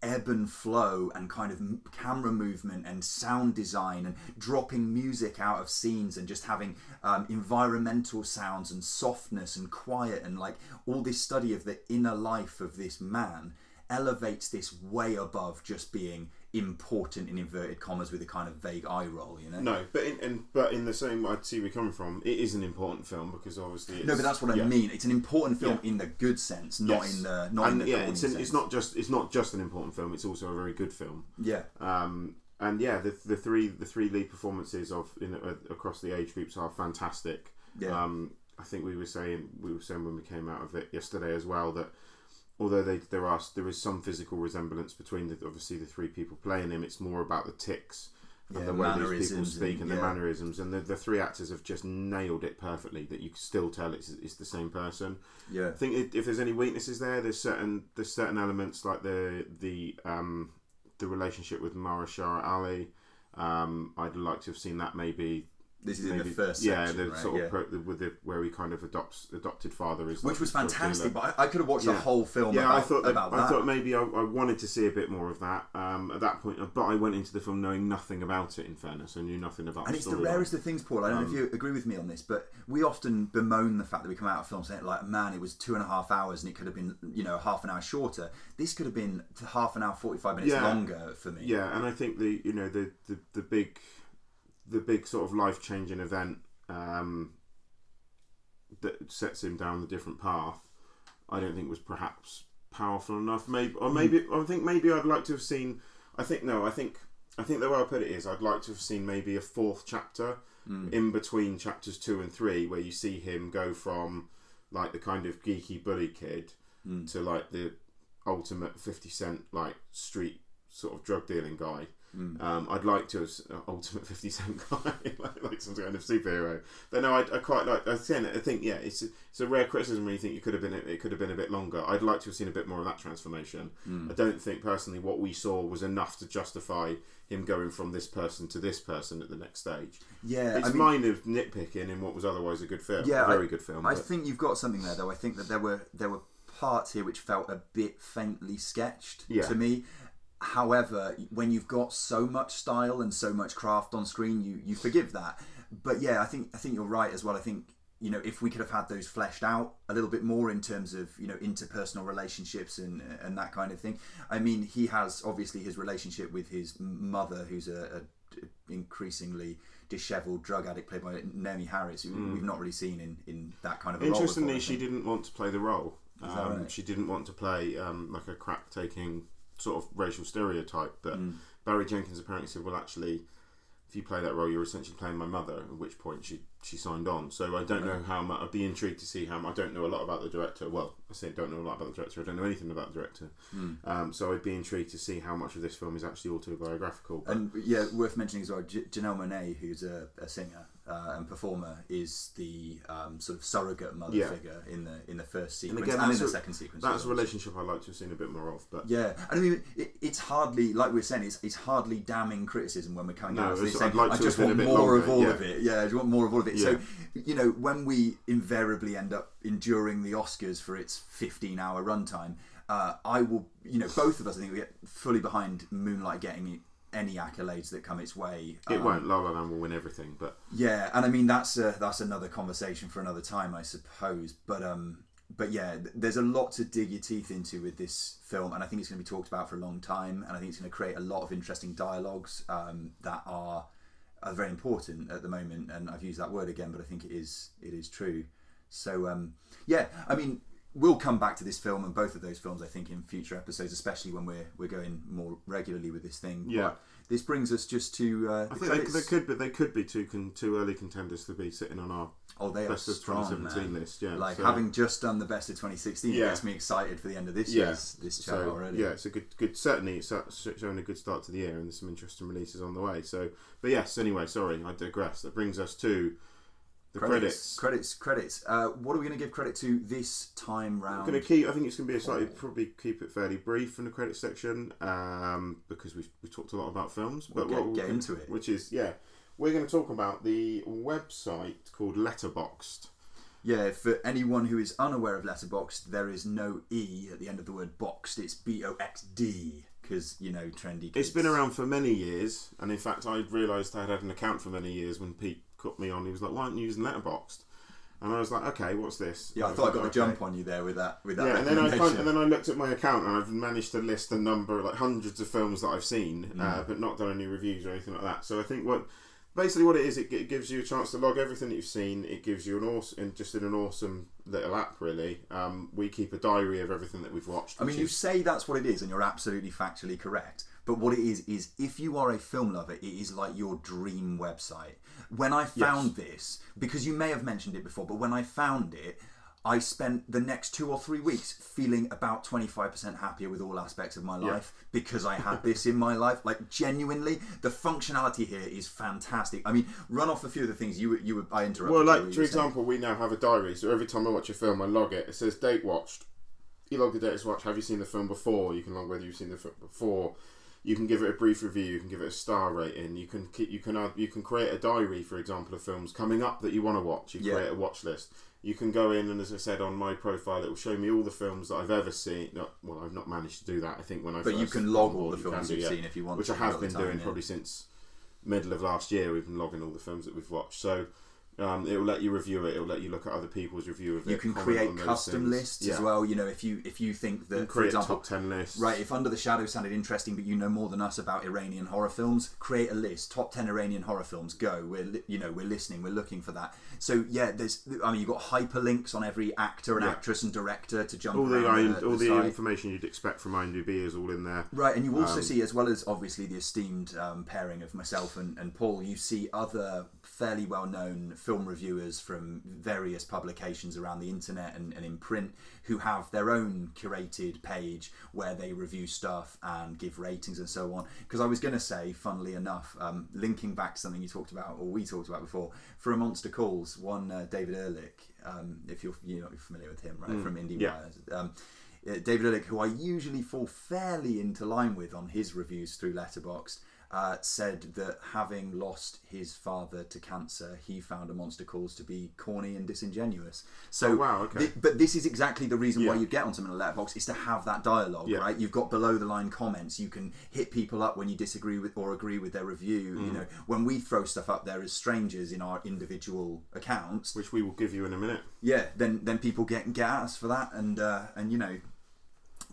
ebb and flow and kind of camera movement and sound design and dropping music out of scenes and just having um, environmental sounds and softness and quiet and like all this study of the inner life of this man elevates this way above just being important in inverted commas with a kind of vague eye roll you know No, but in, in but in the same, I see where you're coming from. It is an important film because obviously, it's, no but that's what yeah. i mean it's an important film Yeah. in the good sense not Yes. in the not in the yeah, it's, an, it's not just it's not just an important film. It's also a very good film. yeah Um, and yeah, the, the three the three lead performances of in uh, across the age groups are fantastic. Yeah. Um, I think we were saying we were saying when we came out of it yesterday as well that although they, there are there is some physical resemblance between the, obviously the three people playing him. It's more about the ticks and Yeah, the way these people speak and- and, the yeah. mannerisms. And the, the three actors have just nailed it perfectly. That you can still tell it's it's the same person. Yeah. I think if, if there's any weaknesses there, there's certain there's certain elements like the the um, the relationship with Mahershala Ali. Um, I'd like to have seen that maybe. This is in maybe the first yeah, section, the right? sort yeah. of pro, the, with the where he kind of adopts adopted father is Which was fantastic, but I, I could have watched the whole film Yeah, about, I thought that, about I that. thought maybe I, I wanted to see a bit more of that um, at that point, but I went into the film knowing nothing about it. In fairness, I knew nothing about. It. And the it's the rarest of things, Paul. I don't know Um, if you agree with me on this, but we often bemoan the fact that we come out of films saying, like, man, it was two and a half hours and it could have been, you know, half an hour shorter. This could have been half an hour, 45 minutes Yeah. longer for me. Yeah, and I think the you know the the, the big the big sort of life changing event um, that sets him down the different path. I don't think was perhaps powerful enough. Maybe or mm. maybe I think maybe I'd like to have seen. I think no. I think I think the way I put it is I'd like to have seen maybe a fourth chapter mm. in between chapters two and three where you see him go from like the kind of geeky bully kid mm. to like the ultimate 50 cent like street sort of drug dealing guy um, I'd like to have uh, ultimate (laughs) 50 cent guy (laughs) like, like some kind of superhero but no I, I quite like I think, I think yeah it's it's a rare criticism when you think it could have been it could have been a bit longer I'd like to have seen a bit more of that transformation I don't think personally what we saw was enough to justify him going from this person to this person at the next stage Yeah, it's I mean, mine of nitpicking in what was otherwise a good film Yeah, a very I- good film I but- think you've got something there, though. I think that there were there were parts here which felt a bit faintly sketched Yeah. to me. However, when you've got so much style and so much craft on screen, you you forgive that. But yeah, I think I think you're right as well. I think you know if we could have had those fleshed out a little bit more in terms of you know interpersonal relationships and and that kind of thing. I mean, he has obviously his relationship with his mother, who's a, a increasingly disheveled drug addict played by Naomie Harris, who we've not really seen in, in that kind of a role before, Interestingly, she didn't want to play the role. Um, right? She didn't want to play um, like a crack taking sort of racial stereotype. But Mm. Barry Jenkins apparently said, "Well, actually, if you play that role, you're essentially playing my mother." At which point she she signed on. So I don't know how much. I'd be intrigued to see how. I don't know a lot about the director. Well, I say I don't know a lot about the director. I don't know anything about the director. Hmm. Um, so I'd be intrigued to see how much of this film is actually autobiographical. But And yeah, worth mentioning as well, J- Janelle Monáe, who's a, a singer uh, and performer, is the um, sort of surrogate mother Yeah. figure in the in the first sequence again, and, in the a- second sequence. that's a relationship I'd like to have seen a bit more of. But Yeah, and I mean, it, it's hardly like we are saying. It's, it's hardly damning criticism when we're coming No, out it's- saying, I'd like I to just want been a bit more of all yeah. of it. Yeah, I just want more of all of it. So, Yeah. you know, when we invariably end up enduring the Oscars for its 15-hour runtime, uh, I will, you know, both of us, I think, we get fully behind Moonlight getting any accolades that come its way. it Um, won't. La La Land will win everything. But yeah, and I mean that's a, that's another conversation for another time, I suppose. But um, but yeah, there's a lot to dig your teeth into with this film, and I think it's going to be talked about for a long time, and I think it's going to create a lot of interesting dialogues um, that are are very important at the moment. And I've used that word again, but I think it is it is true. So um, yeah, I mean. We'll come back to this film and both of those films, I think, in future episodes, especially when we're we're going more regularly with this thing. Yeah. But this brings us just to uh, I think they, they could, but they could be two con, two early contenders to be sitting on our Oh, they best are of strong, 2017 man. list. Yeah, Like so- having just done the best of 2016 Yeah. gets me excited for the end of this yeah, year's this chat so already. yeah, it's a good, good. Certainly, it's showing a good start to the year, and there's some interesting releases on the way. So, but yes, anyway, sorry, I digress. That brings us to the credits. credits, credits. Uh, what are we going to give credit to this time round? I'm going to keep. I think it's going to be a slightly probably keep it fairly brief in the credit section um, because we've we talked a lot about films. But We'll what get- we're get into it. which is yeah, we're going to talk about the website called Letterboxd. Yeah, for anyone who is unaware of Letterboxd, there is no e at the end of the word boxed. It's b o x d because you know trendy. It's been around for many years, and in fact, I realised I had had an account for many years when Pete cut me on. He was like, "Why aren't you using Letterboxd?" And I was like, "Okay, what's this?" Yeah, I was thought I like, got a "Okay." jump on you there with that. With that Yeah, and then I kind, and then I looked at my account and I've managed to list a number, like hundreds of films that I've seen, uh, Mm. but not done any reviews or anything like that. So I think what basically what it is, it, it gives you a chance to log everything that you've seen. It gives you an awesome, and just in an awesome little app, really. Um, we keep a diary of everything that we've watched. I mean, you is- say that's what it is, and you're absolutely factually correct. But what it is is, if you are a film lover, it is like your dream website. When I found this, because you may have mentioned it before, but when I found it, I spent the next two or three weeks feeling about 25% happier with all aspects of my life because I had this in my life. Like, genuinely, the functionality here is fantastic. I mean, run off a few of the things you were, you were, I interrupted. Well, like for were saying. example, we now have a diary. So every time I watch a film, I log it. It says date watched. You log the date to watch. Have you seen the film before? You can log whether you've seen the film before. You can give it a brief review. You can give it a star rating. You can you can add, you can create a diary, for example, of films coming up that you want to watch. You Yeah. create a watch list. You can go in and, as I said on my profile, it will show me all the films that I've ever seen. No, well, I've not managed to do that. I think when I But you can log all the you films do, you've yeah seen if you want which. I have been time, doing yeah. probably since middle of last year. We've been logging all the films that we've watched. So um, it will let you review it. It will let you look at other people's review of it. You can create custom things. lists yeah. as well. You know, if you if you think You that, can for create example, top ten lists. Right, if Under the Shadow sounded interesting, but you know more than us about Iranian horror films, create a list. Top ten Iranian horror films. Go. We're li- you know we're listening. We're looking for that. So yeah, there's I mean you've got hyperlinks on every actor and Yeah. actress and director to jump All the, around I- the, all the site. information you'd expect from IMDb is all in there. Right, and you also Um, see, as well as obviously the esteemed um, pairing of myself and, and Paul, you see other fairly well known film reviewers from various publications around the internet and, and in print who have their own curated page where they review stuff and give ratings and so on. Because I was going to say, funnily enough, um, linking back to something you talked about or we talked about before, for a Monster Calls, one uh, David Ehrlich, um, if you're, you know, you're familiar with him, right, from IndieWire. yeah. Um, uh, David Ehrlich, who I usually fall fairly into line with on his reviews through Letterboxd, uh, said that having lost his father to cancer, he found a Monster Calls to be corny and disingenuous. So, Oh, wow, okay. thi- but this is exactly the reason why Yeah. you get on something like Letterboxd is to have that dialogue, Yeah. right? You've got below the line comments. You can hit people up when you disagree with or agree with their review. Mm. You know, when we throw stuff up there as strangers in our individual accounts, which we will give you in a minute. yeah, then then people get get at us for that, and uh, and you know,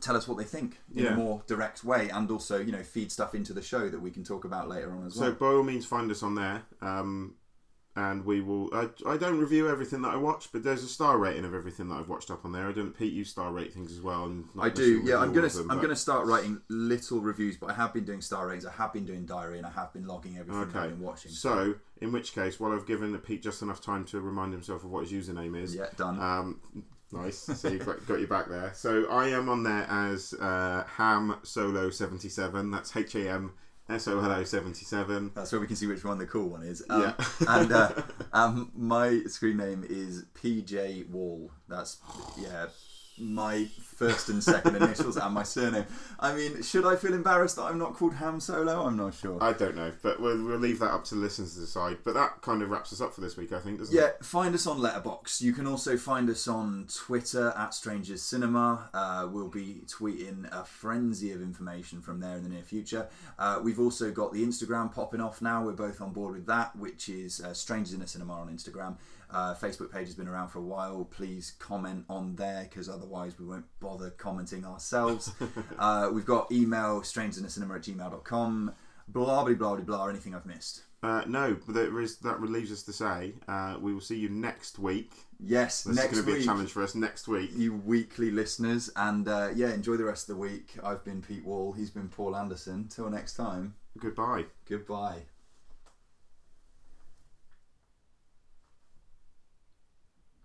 tell us what they think in Yeah. a more direct way, and also you know feed stuff into the show that we can talk about later on as So well. So by all means, find us on there, um, and we will. I, I don't review everything that I watch, but there's a star rating of everything that I've watched up on there. I don't. Pete, you star rate things as well. And i do yeah i'm gonna them, I'm but- gonna start writing little reviews, but I have been doing star ratings, I have been doing diary, and I have been logging everything I've been watching. So, in which case, while I've given Pete just enough time to remind himself of what his username is, yeah, done. Um, nice. So you've got, got you back there. So I am on there as uh, Ham Solo seventy seven. That's H A M S O L O seventy seven. That's where we can see which one the cool one is. Um, Yeah. and uh, um, my screen name is PJ Wall. That's yeah, my first and second initials and my surname. I mean, should I feel embarrassed that I'm not called Ham Solo? I'm not sure. I don't know, but we'll, we'll leave that up to the listeners to decide. But that kind of wraps us up for this week, I think, doesn't Yeah, it? Yeah, find us on Letterboxd. You can also find us on Twitter at Strangers Cinema. Uh, we'll be tweeting a frenzy of information from there in the near future. Uh, we've also got the Instagram popping off now. We're both on board with that, which is uh, Strangers in a Cinema on Instagram. Uh, Facebook page has been around for a while. Please comment on there because otherwise we won't bother commenting ourselves. (laughs) uh, we've got email strangersinthecinema at gmail.com. Blah, blah, blah, blah, blah. Anything I've missed? Uh, no, but there is, that relieves us to say uh, we will see you next week. Yes, This next is going to be week. a challenge for us next week. you weekly listeners, and uh, yeah, enjoy the rest of the week. I've been Pete Wall, he's been Paul Anderson. Till next time, Goodbye. goodbye.